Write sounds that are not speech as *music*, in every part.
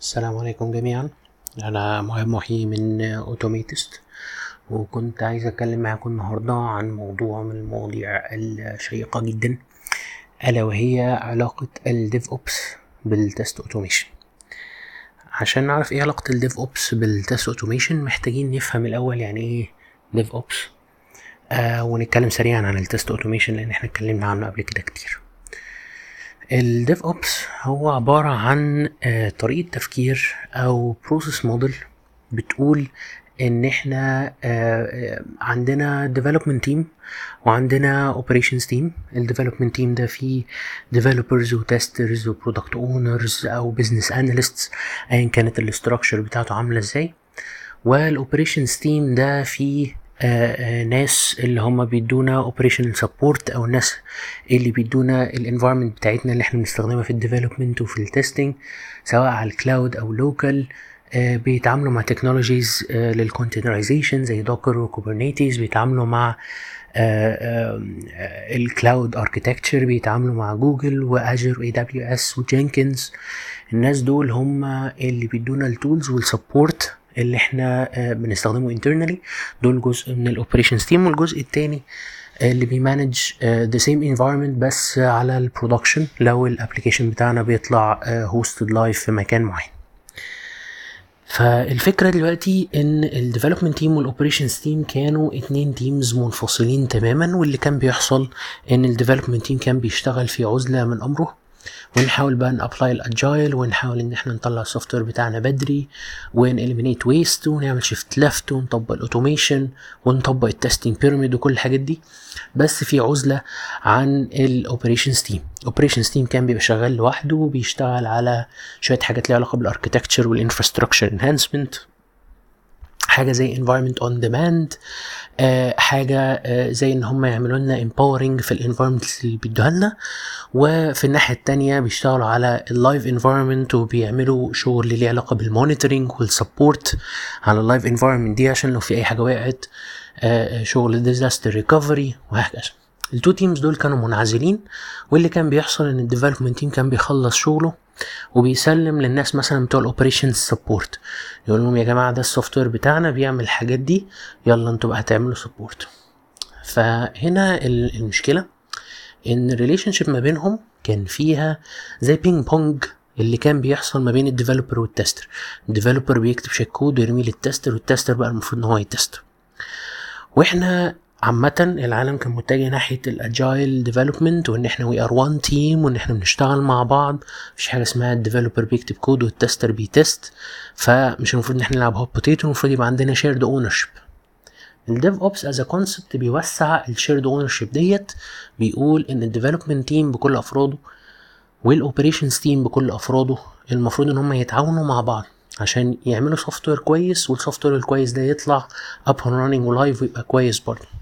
السلام عليكم جميعا. أنا مهاب محي من AutomaTest وكنت عايز أتكلم معاكم النهاردة عن موضوع من المواضيع الشيقة جدا ألا وهي علاقة ال DevOps بال test automation. عشان نعرف إيه علاقة ال DevOps بال test automation محتاجين نفهم الأول يعني إيه DevOps آه ونتكلم سريعا عن ال test automation لأن إحنا اتكلمنا عنه قبل كده كتير. ال DevOps هو عبارة عن آه، طريقة تفكير أو process model بتقول إن إحنا آه، آه، عندنا development team وعندنا operations team. ال development team ده فيه developers و testers و product owners أو business analysts أيا كانت ال structure بتاعته عاملة إزاي. وال operations team ده فيه ناس اللي هم بيدونا operational support أو الناس اللي بيدونا ال environment بتاعتنا اللي إحنا بنستخدمها في ال development وفي ال testing سواء على ال cloud أو local بيتعاملوا مع technologies لل containerization زي Docker و Kubernetes بيتعاملوا مع ال cloud architecture بيتعاملوا مع Google و Azure و AWS و Jenkins الناس دول هم اللي بيدونا ال tools وال support اللي إحنا آه، بنستخدمه internally. دول جزء من ال operations team والجزء التاني آه، اللي بي manage the same environment بس على ال production لو ال application بتاعنا بيطلع hosted live في مكان معين. فالفكرة دلوقتي إن ال development team وال operations team كانوا اتنين teams منفصلين تماما. واللي كان بيحصل إن ال development team كان بيشتغل في عزلة من أمره. ونحاول بقى ن apply ال agile ونحاول إن إحنا نطلع ال software بتاعنا بدري ون eliminate waste ونعمل shift left ونطبق ال automation ونطبق ال testing pyramid وكل الحاجات دي. بس في عزلة عن ال operations team ال operations team كان بيبقى شغال لوحده وبيشتغل على شوية حاجات ليها علاقة بال architecture وال infrastructure enhancement حاجة زي environment on demand آه حاجة آه زي إن هم يعملوا لنا empowering في ال environment اللي بيدوها لنا. وفي الناحية التانية بيشتغلوا على ال live environment وبيعملوا شغل ليه علاقة بال monitoring وال support على ال live environment دي عشان لو في أي حاجة وقعت آه شغل disaster recovery وهكذا. ال two teams دول كانوا منعزلين واللي كان بيحصل إن ال development team كان بيخلص شغله وبيسلم للناس مثلا بتوع ال operations support يقول لهم يا جماعة ده ال software بتاعنا بيعمل الحاجات دي يلا أنتوا بقى هتعملوا support فهنا ال- المشكلة إن ال relationship ما بينهم كان فيها زي ping pong اللي كان بيحصل ما بين ال developer وال tester ال developer بيكتب شيك كود ويرميه لل tester وال tester بقى المفروض إن هو ي test وإحنا عامة العالم كان متجه ناحية ال agile development وإن إحنا we are one team وإن إحنا بنشتغل مع بعض. مفيش حاجة اسمها ال developer بيكتب code وال tester بي test. فمش المفروض إن إحنا نلعب hot potato المفروض يبقى عندنا shared ownership ال DevOps as concept بيوسع ال shared ownership ديت. بيقول إن ال development team بكل أفراده وال operations team بكل أفراده. المفروض إن هم يتعاونوا مع بعض عشان يعملوا software كويس وال software الكويس ده يطلع up and running و live ويبقى كويس برضه.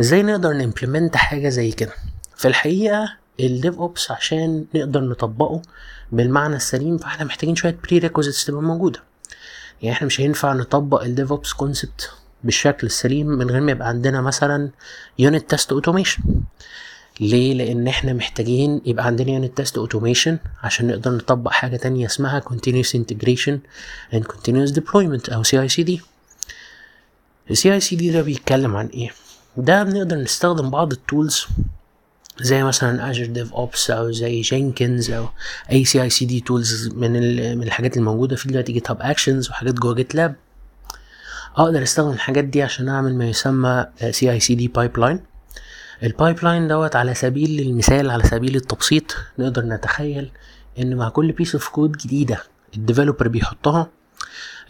إزاي نقدر ن implement حاجة زي كده؟ في الحقيقة ال DevOps عشان نقدر نطبقه بالمعنى السليم فاحنا محتاجين شوية pre تبقى موجودة. يعني إحنا مش هينفع نطبق ال DevOps concept بالشكل السليم من غير ما يبقى عندنا مثلا unit test automation ليه؟ لأن إحنا محتاجين يبقى عندنا unit test automation عشان نقدر نطبق حاجة تانية اسمها continuous integration and continuous deployment أو C ال CI/CD ده بيتكلم عن إيه؟ ده بنقدر نستخدم بعض ال tools زي مثلا Azure DevOps أو زي Jenkins أو اي سي اي سي دي تولز من من الحاجات الموجودة في دلوقتي GitHub Actions وحاجات جوه GitLab أقدر أستخدم الحاجات دي عشان أعمل ما يسمى CI/CD pipe ال pipeline دوت على سبيل المثال على سبيل التبسيط نقدر نتخيل إن مع كل piece of code جديدة ال developer بيحطها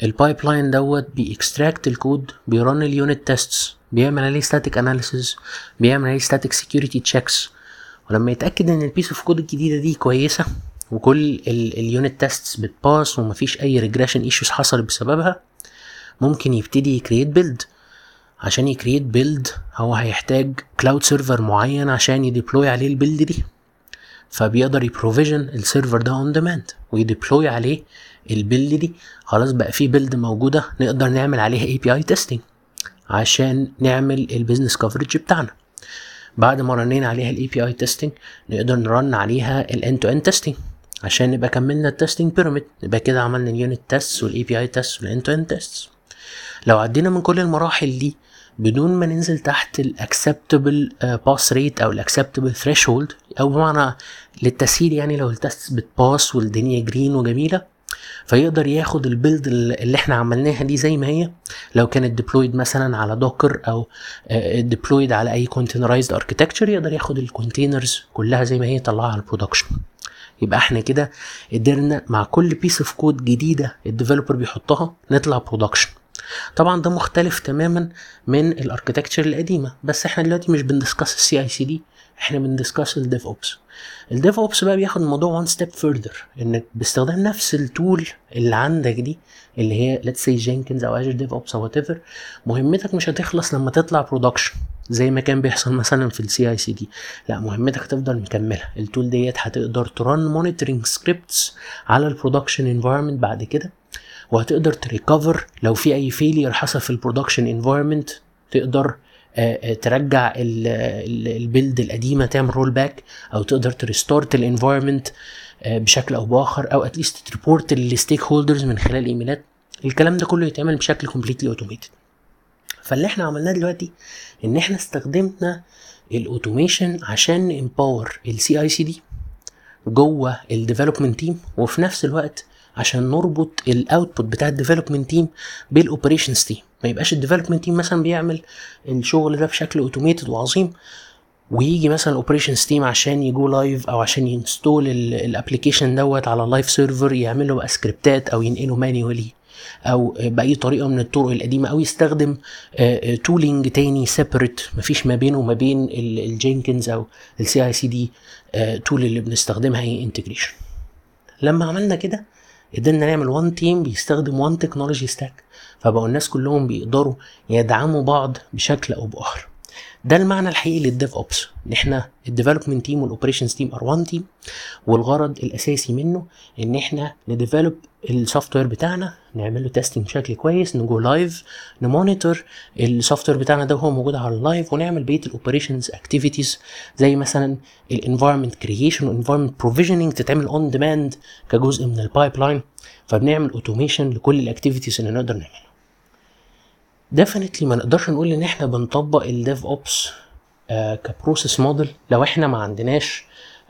ال pipeline دوت بيكستراكت الكود بيرن اليونت تيستس بيعمل عليه static analysis بيعمل عليه static security checks ولما يتأكد إن ال piece of code الجديدة دي كويسة وكل ال unit tests بت pass ومفيش أي regression issues حصلت بسببها ممكن يبتدي ي create build عشان ي create build هو هيحتاج cloud server معين عشان ي deploy عليه ال build دي. فبيقدر ي provision ال server ده on demand وي deploy عليه ال build دي خلاص بقى في build موجودة نقدر نعمل عليها API testing عشان نعمل ال business coverage بتاعنا. بعد ما run ينا عليها ال API testing نقدر ن run عليها ال end to end testing عشان نبقى كملنا ال testing pyramid يبقى كده عملنا ال unit test وال API test وال end to end test لو عدينا من كل المراحل دي بدون ما ننزل تحت ال acceptable pass rate أو ال acceptable threshold أو بمعنى للتسهيل يعني لو ال test بت pass والدنيا green وجميلة فيقدر ياخد ال build اللي إحنا عملناها دي زي ما هي. لو كانت deployed مثلا على Docker أو deployed على أي containerized architecture يقدر ياخد ال containers كلها زي ما هي يطلعها على ال production يبقى إحنا كده قدرنا مع كل piece of code جديدة ال developer بيحطها نطلع production طبعا ده مختلف تماما من ال architecture القديمة بس إحنا دلوقتي مش بن discuss ال CI/CD إحنا بن discuss ال DevOps ال DevOps بقى بياخد الموضوع one step further إنك باستخدام نفس ال tool اللي عندك دي اللي هي let's say Jenkins أو Azure DevOps أو whatever مهمتك مش هتخلص لما تطلع production زي ما كان بيحصل *laughs* مثلا في ال CI/CD لا مهمتك هتفضل مكمله ال tool ديت هتقدر ت run monitoring scripts على ال production environment بعد كده وهتقدر ت recover لو في أي failure حصل في ال production environment تقدر ترجع ال build القديمة تعمل rollback أو تقدر ت restart ال environment بشكل أو بآخر أو at least ت report لل stakeholders من خلال إيميلات. الكلام ده كله يتعمل بشكل completely automated فاللي إحنا عملناه دلوقتي إن إحنا استخدمنا ال automation عشان ن empower ال CI/CD جوه ال development team وفي نفس الوقت عشان نربط ال output بتاع ال development team بال operations team ما يبقاش ال development team مثلا بيعمل الشغل ده بشكل automated وعظيم ويجي مثلا ال operations team عشان ي go live أو عشان ي install ال application دوت على ال live server يعمل له بقى سكريبتات أو ينقله manually أو بأي طريقة من الطرق القديمة أو يستخدم tooling تاني separate مفيش ما بينه وما بين الجينكنز أو ال CI/CD tool اللي بنستخدمها هي integration لما عملنا كده قدرنا نعمل one team بيستخدم one technology stack فبقوا الناس كلهم بيقدروا يدعموا بعض بشكل أو بآخر. ده المعنى الحقيقي لل DevOps. ان إحنا ال development team وال operations team are one team والغرض الأساسي منه إن إحنا ن develop ال software بتاعنا نعمل له testing بشكل كويس ن go live ن monitor ال software بتاعنا ده وهو موجود على ال live ونعمل بقيه ال operations activities زي مثلا ال environment creation وال environment provisioning تتعمل on demand كجزء من ال pipeline فبنعمل automation لكل ال activities اللي نقدر نعملها. definitely ما نقدرش نقول إن إحنا بنطبق ال DevOps ك process model لو إحنا ما عندناش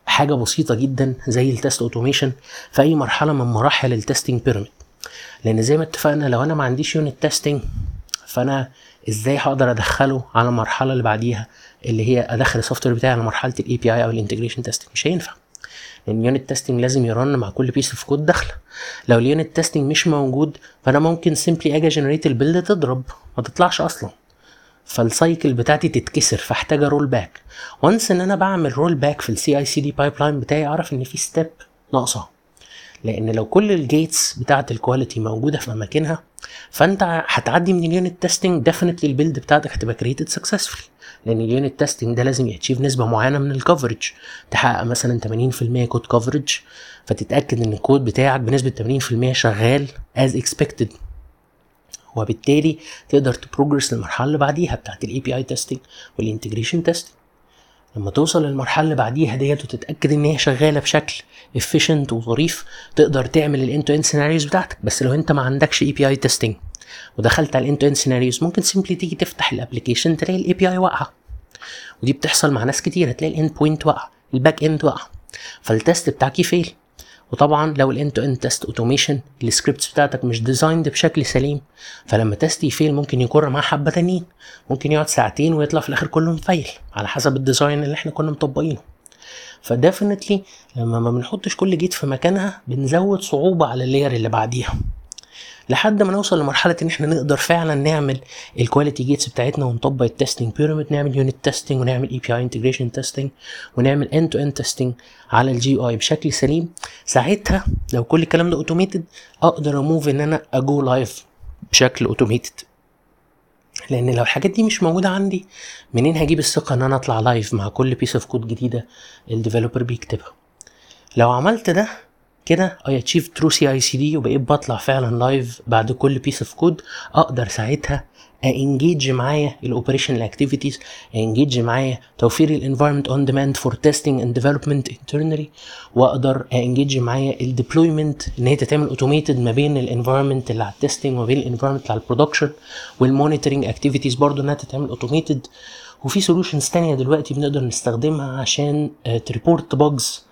حاجة بسيطة جدا زي ال test automation في أي مرحلة من مراحل ال testing pyramid لأن زي ما اتفقنا لو أنا ما عنديش unit testing فأنا إزاي هقدر أدخله على المرحلة اللي بعديها اللي هي أدخل ال software بتاعي على مرحلة ال API أو ال integration testing مش هينفع. لأن ال unit testing لازم ي run مع كل piece of code داخله. لو ال unit testing مش موجود فأنا ممكن simply أجي generate ال build تضرب ما تطلعش أصلا. فال cycle بتاعتي تتكسر فاحتاج rollback once إن أنا بعمل rollback في ال CI/CD pipeline بتاعي أعرف إن في step ناقصة. لأن لو كل ال gates بتاعه ال quality موجودة في أماكنها فأنت هتعدي من ال unit testing definitely ال build بتاعتك هتبقى created successfully لأن ال unit testing ده لازم ي achieve نسبة معينة من ال coverage تحقق مثلا 80% code coverage فتتأكد إن الكود بتاعك بنسبة 80% شغال as expected وبالتالي تقدر ت progress للمرحلة اللي بعديها بتاعت ال API testing وال integration testing لما توصل للمرحلة اللي بعديها ديت وتتأكد إن هي شغالة بشكل efficient وظريف تقدر تعمل ال end to end scenarios بتاعتك. بس لو أنت ما عندكش API testing ودخلت على ال end to end scenarios ممكن simply تيجي تفتح ال application تلاقي ال API واقعة. ودي بتحصل مع ناس كتير هتلاقي ال endpoint واقع ال backend واقع فال test بتاعك ي fail. وطبعا لو ال end to end test automation ال scripts بتاعتك مش designed بشكل سليم فلما test ي fail ممكن يكر معاه حبة تانيين. ممكن يقعد ساعتين ويطلع في الآخر كله م fail على حسب ال design اللي إحنا كنا مطبقينه. ف definitely لما ما بنحطش كل gate في مكانها بنزود صعوبة على ال layer اللي بعديها. لحد ما نوصل لمرحلة إن إحنا نقدر فعلا نعمل ال quality gates بتاعتنا ونطبق ال testing pyramid نعمل unit testing ونعمل API integration testing ونعمل end to end testing على ال GUI بشكل سليم. ساعتها لو كل الكلام ده automated أقدر أ move إن أنا ا go live بشكل automated لأن لو الحاجات دي مش موجودة عندي منين هجيب الثقة إن أنا أطلع live مع كل piece of code جديدة ال developer بيكتبها؟ لو عملت ده كده. I achieve true CI/CD وبقيت بطلع فعلا live بعد كل piece of code أقدر ساعتها انجيج معايا ال operational activities انجيج معايا توفير ال environment on demand for testing and development internally وأقدر انجيج معايا ال deployment إن هي تتعمل automated ما بين ال environment اللي على ال testing وما بين ال environment اللي على ال production وال monitoring activities برضو إنها تتعمل automated وفي solutions تانية دلوقتي بنقدر نستخدمها عشان ت report bugs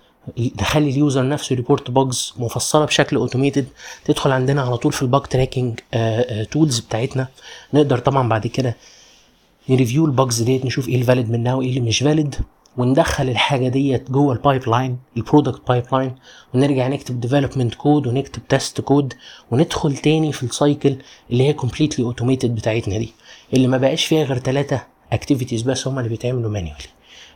نخلي ال user نفسه report bugs مفصلة بشكل automated تدخل عندنا على طول في ال bug tracking tools بتاعتنا. نقدر طبعا بعد كده ن review ال bugs ديت نشوف إيه ال valid منها وإيه اللي مش valid وندخل الحاجة ديت جوه ال pipeline ال product pipeline ونرجع نكتب development code ونكتب test code وندخل تاني في ال cycle اللي هي completely automated بتاعتنا دي. اللي ما بقاش فيها غير ثلاثة activities بس هم اللي بيتعملوا manually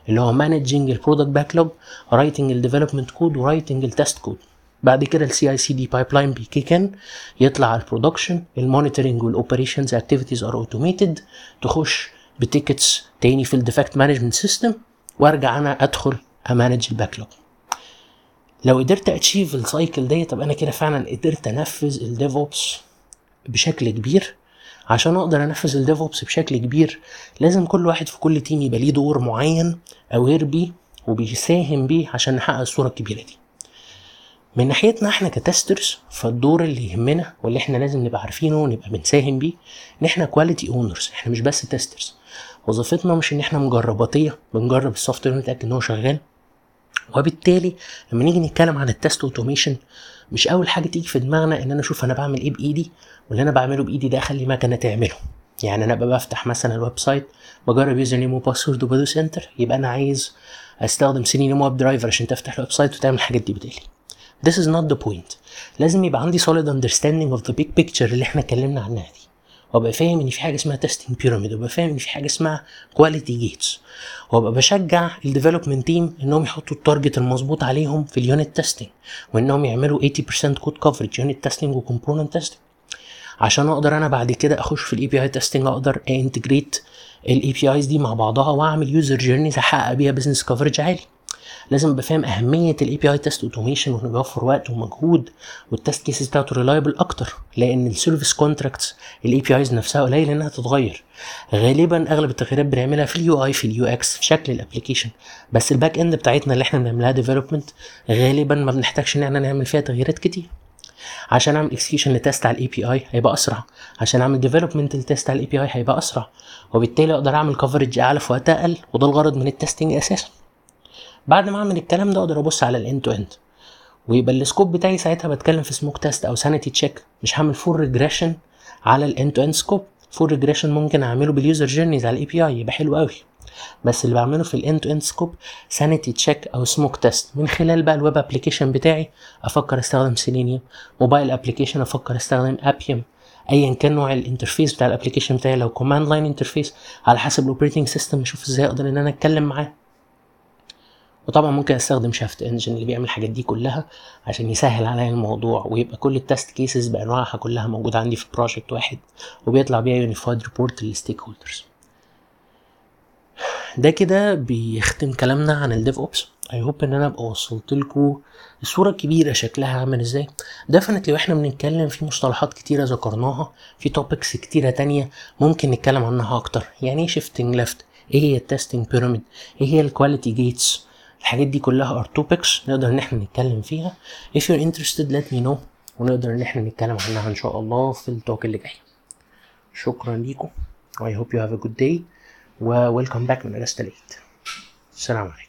اللي هو مانجنج البرودكت باكلوج رايتنج الديفلوبمنت كود ورايتنج التست كود بعد كده ال CI/CD pipeline بي kick إن يطلع على ال production ال monitoring وال operations activities are automated تخش ب tickets تاني في ال defect management system وأرجع أنا أدخل ا manage ال backlog لو قدرت achieve ال cycle دي طب أنا كده فعلا قدرت أنفذ ال DevOps بشكل كبير. عشان أقدر انفذ ال DevOps بشكل كبير لازم كل واحد في كل team يبقى ليه دور معين aware بيه وبيساهم بيه عشان نحقق الصورة الكبيرة دي. من ناحيتنا إحنا ك testers فالدور اللي يهمنا واللي إحنا لازم نبقى عارفينه ونبقى بنساهم بيه إن إحنا quality owners إحنا مش بس testers وظيفتنا مش إن إحنا مجرباتية بنجرب ال software ونتاكد إن هو شغال. وبالتالي لما نيجي نتكلم عن ال test automation مش أول حاجة تيجي في دماغنا إن أنا أشوف أنا بعمل إيه بإيدي واللي أنا بعمله بإيدي ده أخلي مكنه تعمله. يعني أنا ابقى بفتح مثلا ال website بجرب username و password وبدوس enter يبقى أنا عايز أستخدم Selenium WebDriver عشان تفتح ال website وتعمل الحاجات دي بدالي This is not the point. لازم يبقى عندي solid understanding of the big picture اللي إحنا اتكلمنا عنها دي. وابقى فاهم إن في حاجة اسمها testing pyramid وابقى فاهم إن في حاجة اسمها quality gates وابقى بشجع ال development team إنهم يحطوا ال target المظبوط عليهم في ال unit testing وإنهم يعملوا 80% code coverage unit testing و component testing عشان أقدر أنا بعد كده أخش في ال API testing أقدر integrate ال APIs دي مع بعضها وأعمل user journeys احقق بيها business coverage عالي. لازم ابقى فاهم أهمية ال API test automation وإنه بيوفر وقت ومجهود وال test cases بتاعته reliable أكتر لأن ال service contracts ال APIs نفسها قليل إنها تتغير. غالبا أغلب التغييرات بنعملها في ال UI في ال UX في شكل ال application بس ال backend بتاعتنا اللي إحنا بنعملها development غالبا ما بنحتاجش إن إحنا نعمل فيها تغييرات كتير. عشان أعمل execution ل test على ال API هيبقى أسرع. عشان أعمل development ل test على ال API هيبقى أسرع. وبالتالي أقدر أعمل coverage أعلى في وقت أقل وده الغرض من ال testing أساسا. بعد ما أعمل الكلام ده أقدر أبص على ال end to end. ويبقى ال scope بتاعي ساعتها بتكلم في smoke test أو sanity check مش هعمل full regression على ال end to end scope full regression ممكن أعمله بال user journeys على ال API يبقى حلو قوي بس اللي بعمله في ال end to end scope sanity check أو smoke test من خلال بقى ال web application بتاعي أفكر أستخدم Selenium mobile application أفكر أستخدم Appium ايا كان نوع ال interface بتاع ال application بتاعي لو command line interface على حسب ال operating system أشوف إزاي أقدر إن أنا أتكلم معاه. وطبعا ممكن أستخدم SHAFT Engine اللي بيعمل الحاجات دي كلها عشان يسهل عليا الموضوع ويبقى كل ال test cases بانواعها كلها موجودة عندي في project واحد وبيطلع بيها unified report لل stakeholders ده كده بيختم كلامنا عن ال DevOps I hope إن أنا أبقى وصلت لكم الصورة الكبيرة شكلها عامل إزاي. definitely وإحنا بنتكلم في مصطلحات كتيرة ذكرناها في topics كتيرة تانية ممكن نتكلم عنها أكتر. يعني إيه shifting left إيه هي ال testing pyramid إيه هي ال quality gates الحاجات دي كلها are topics نقدر إن إحنا نتكلم فيها. If you're interested let me know. ونقدر إن إحنا نتكلم عنها إن شاء الله في التوك اللي جاي. شكرا ليكم. I hope you have a good day. و welcome back من أجازة العيد. السلام عليكم.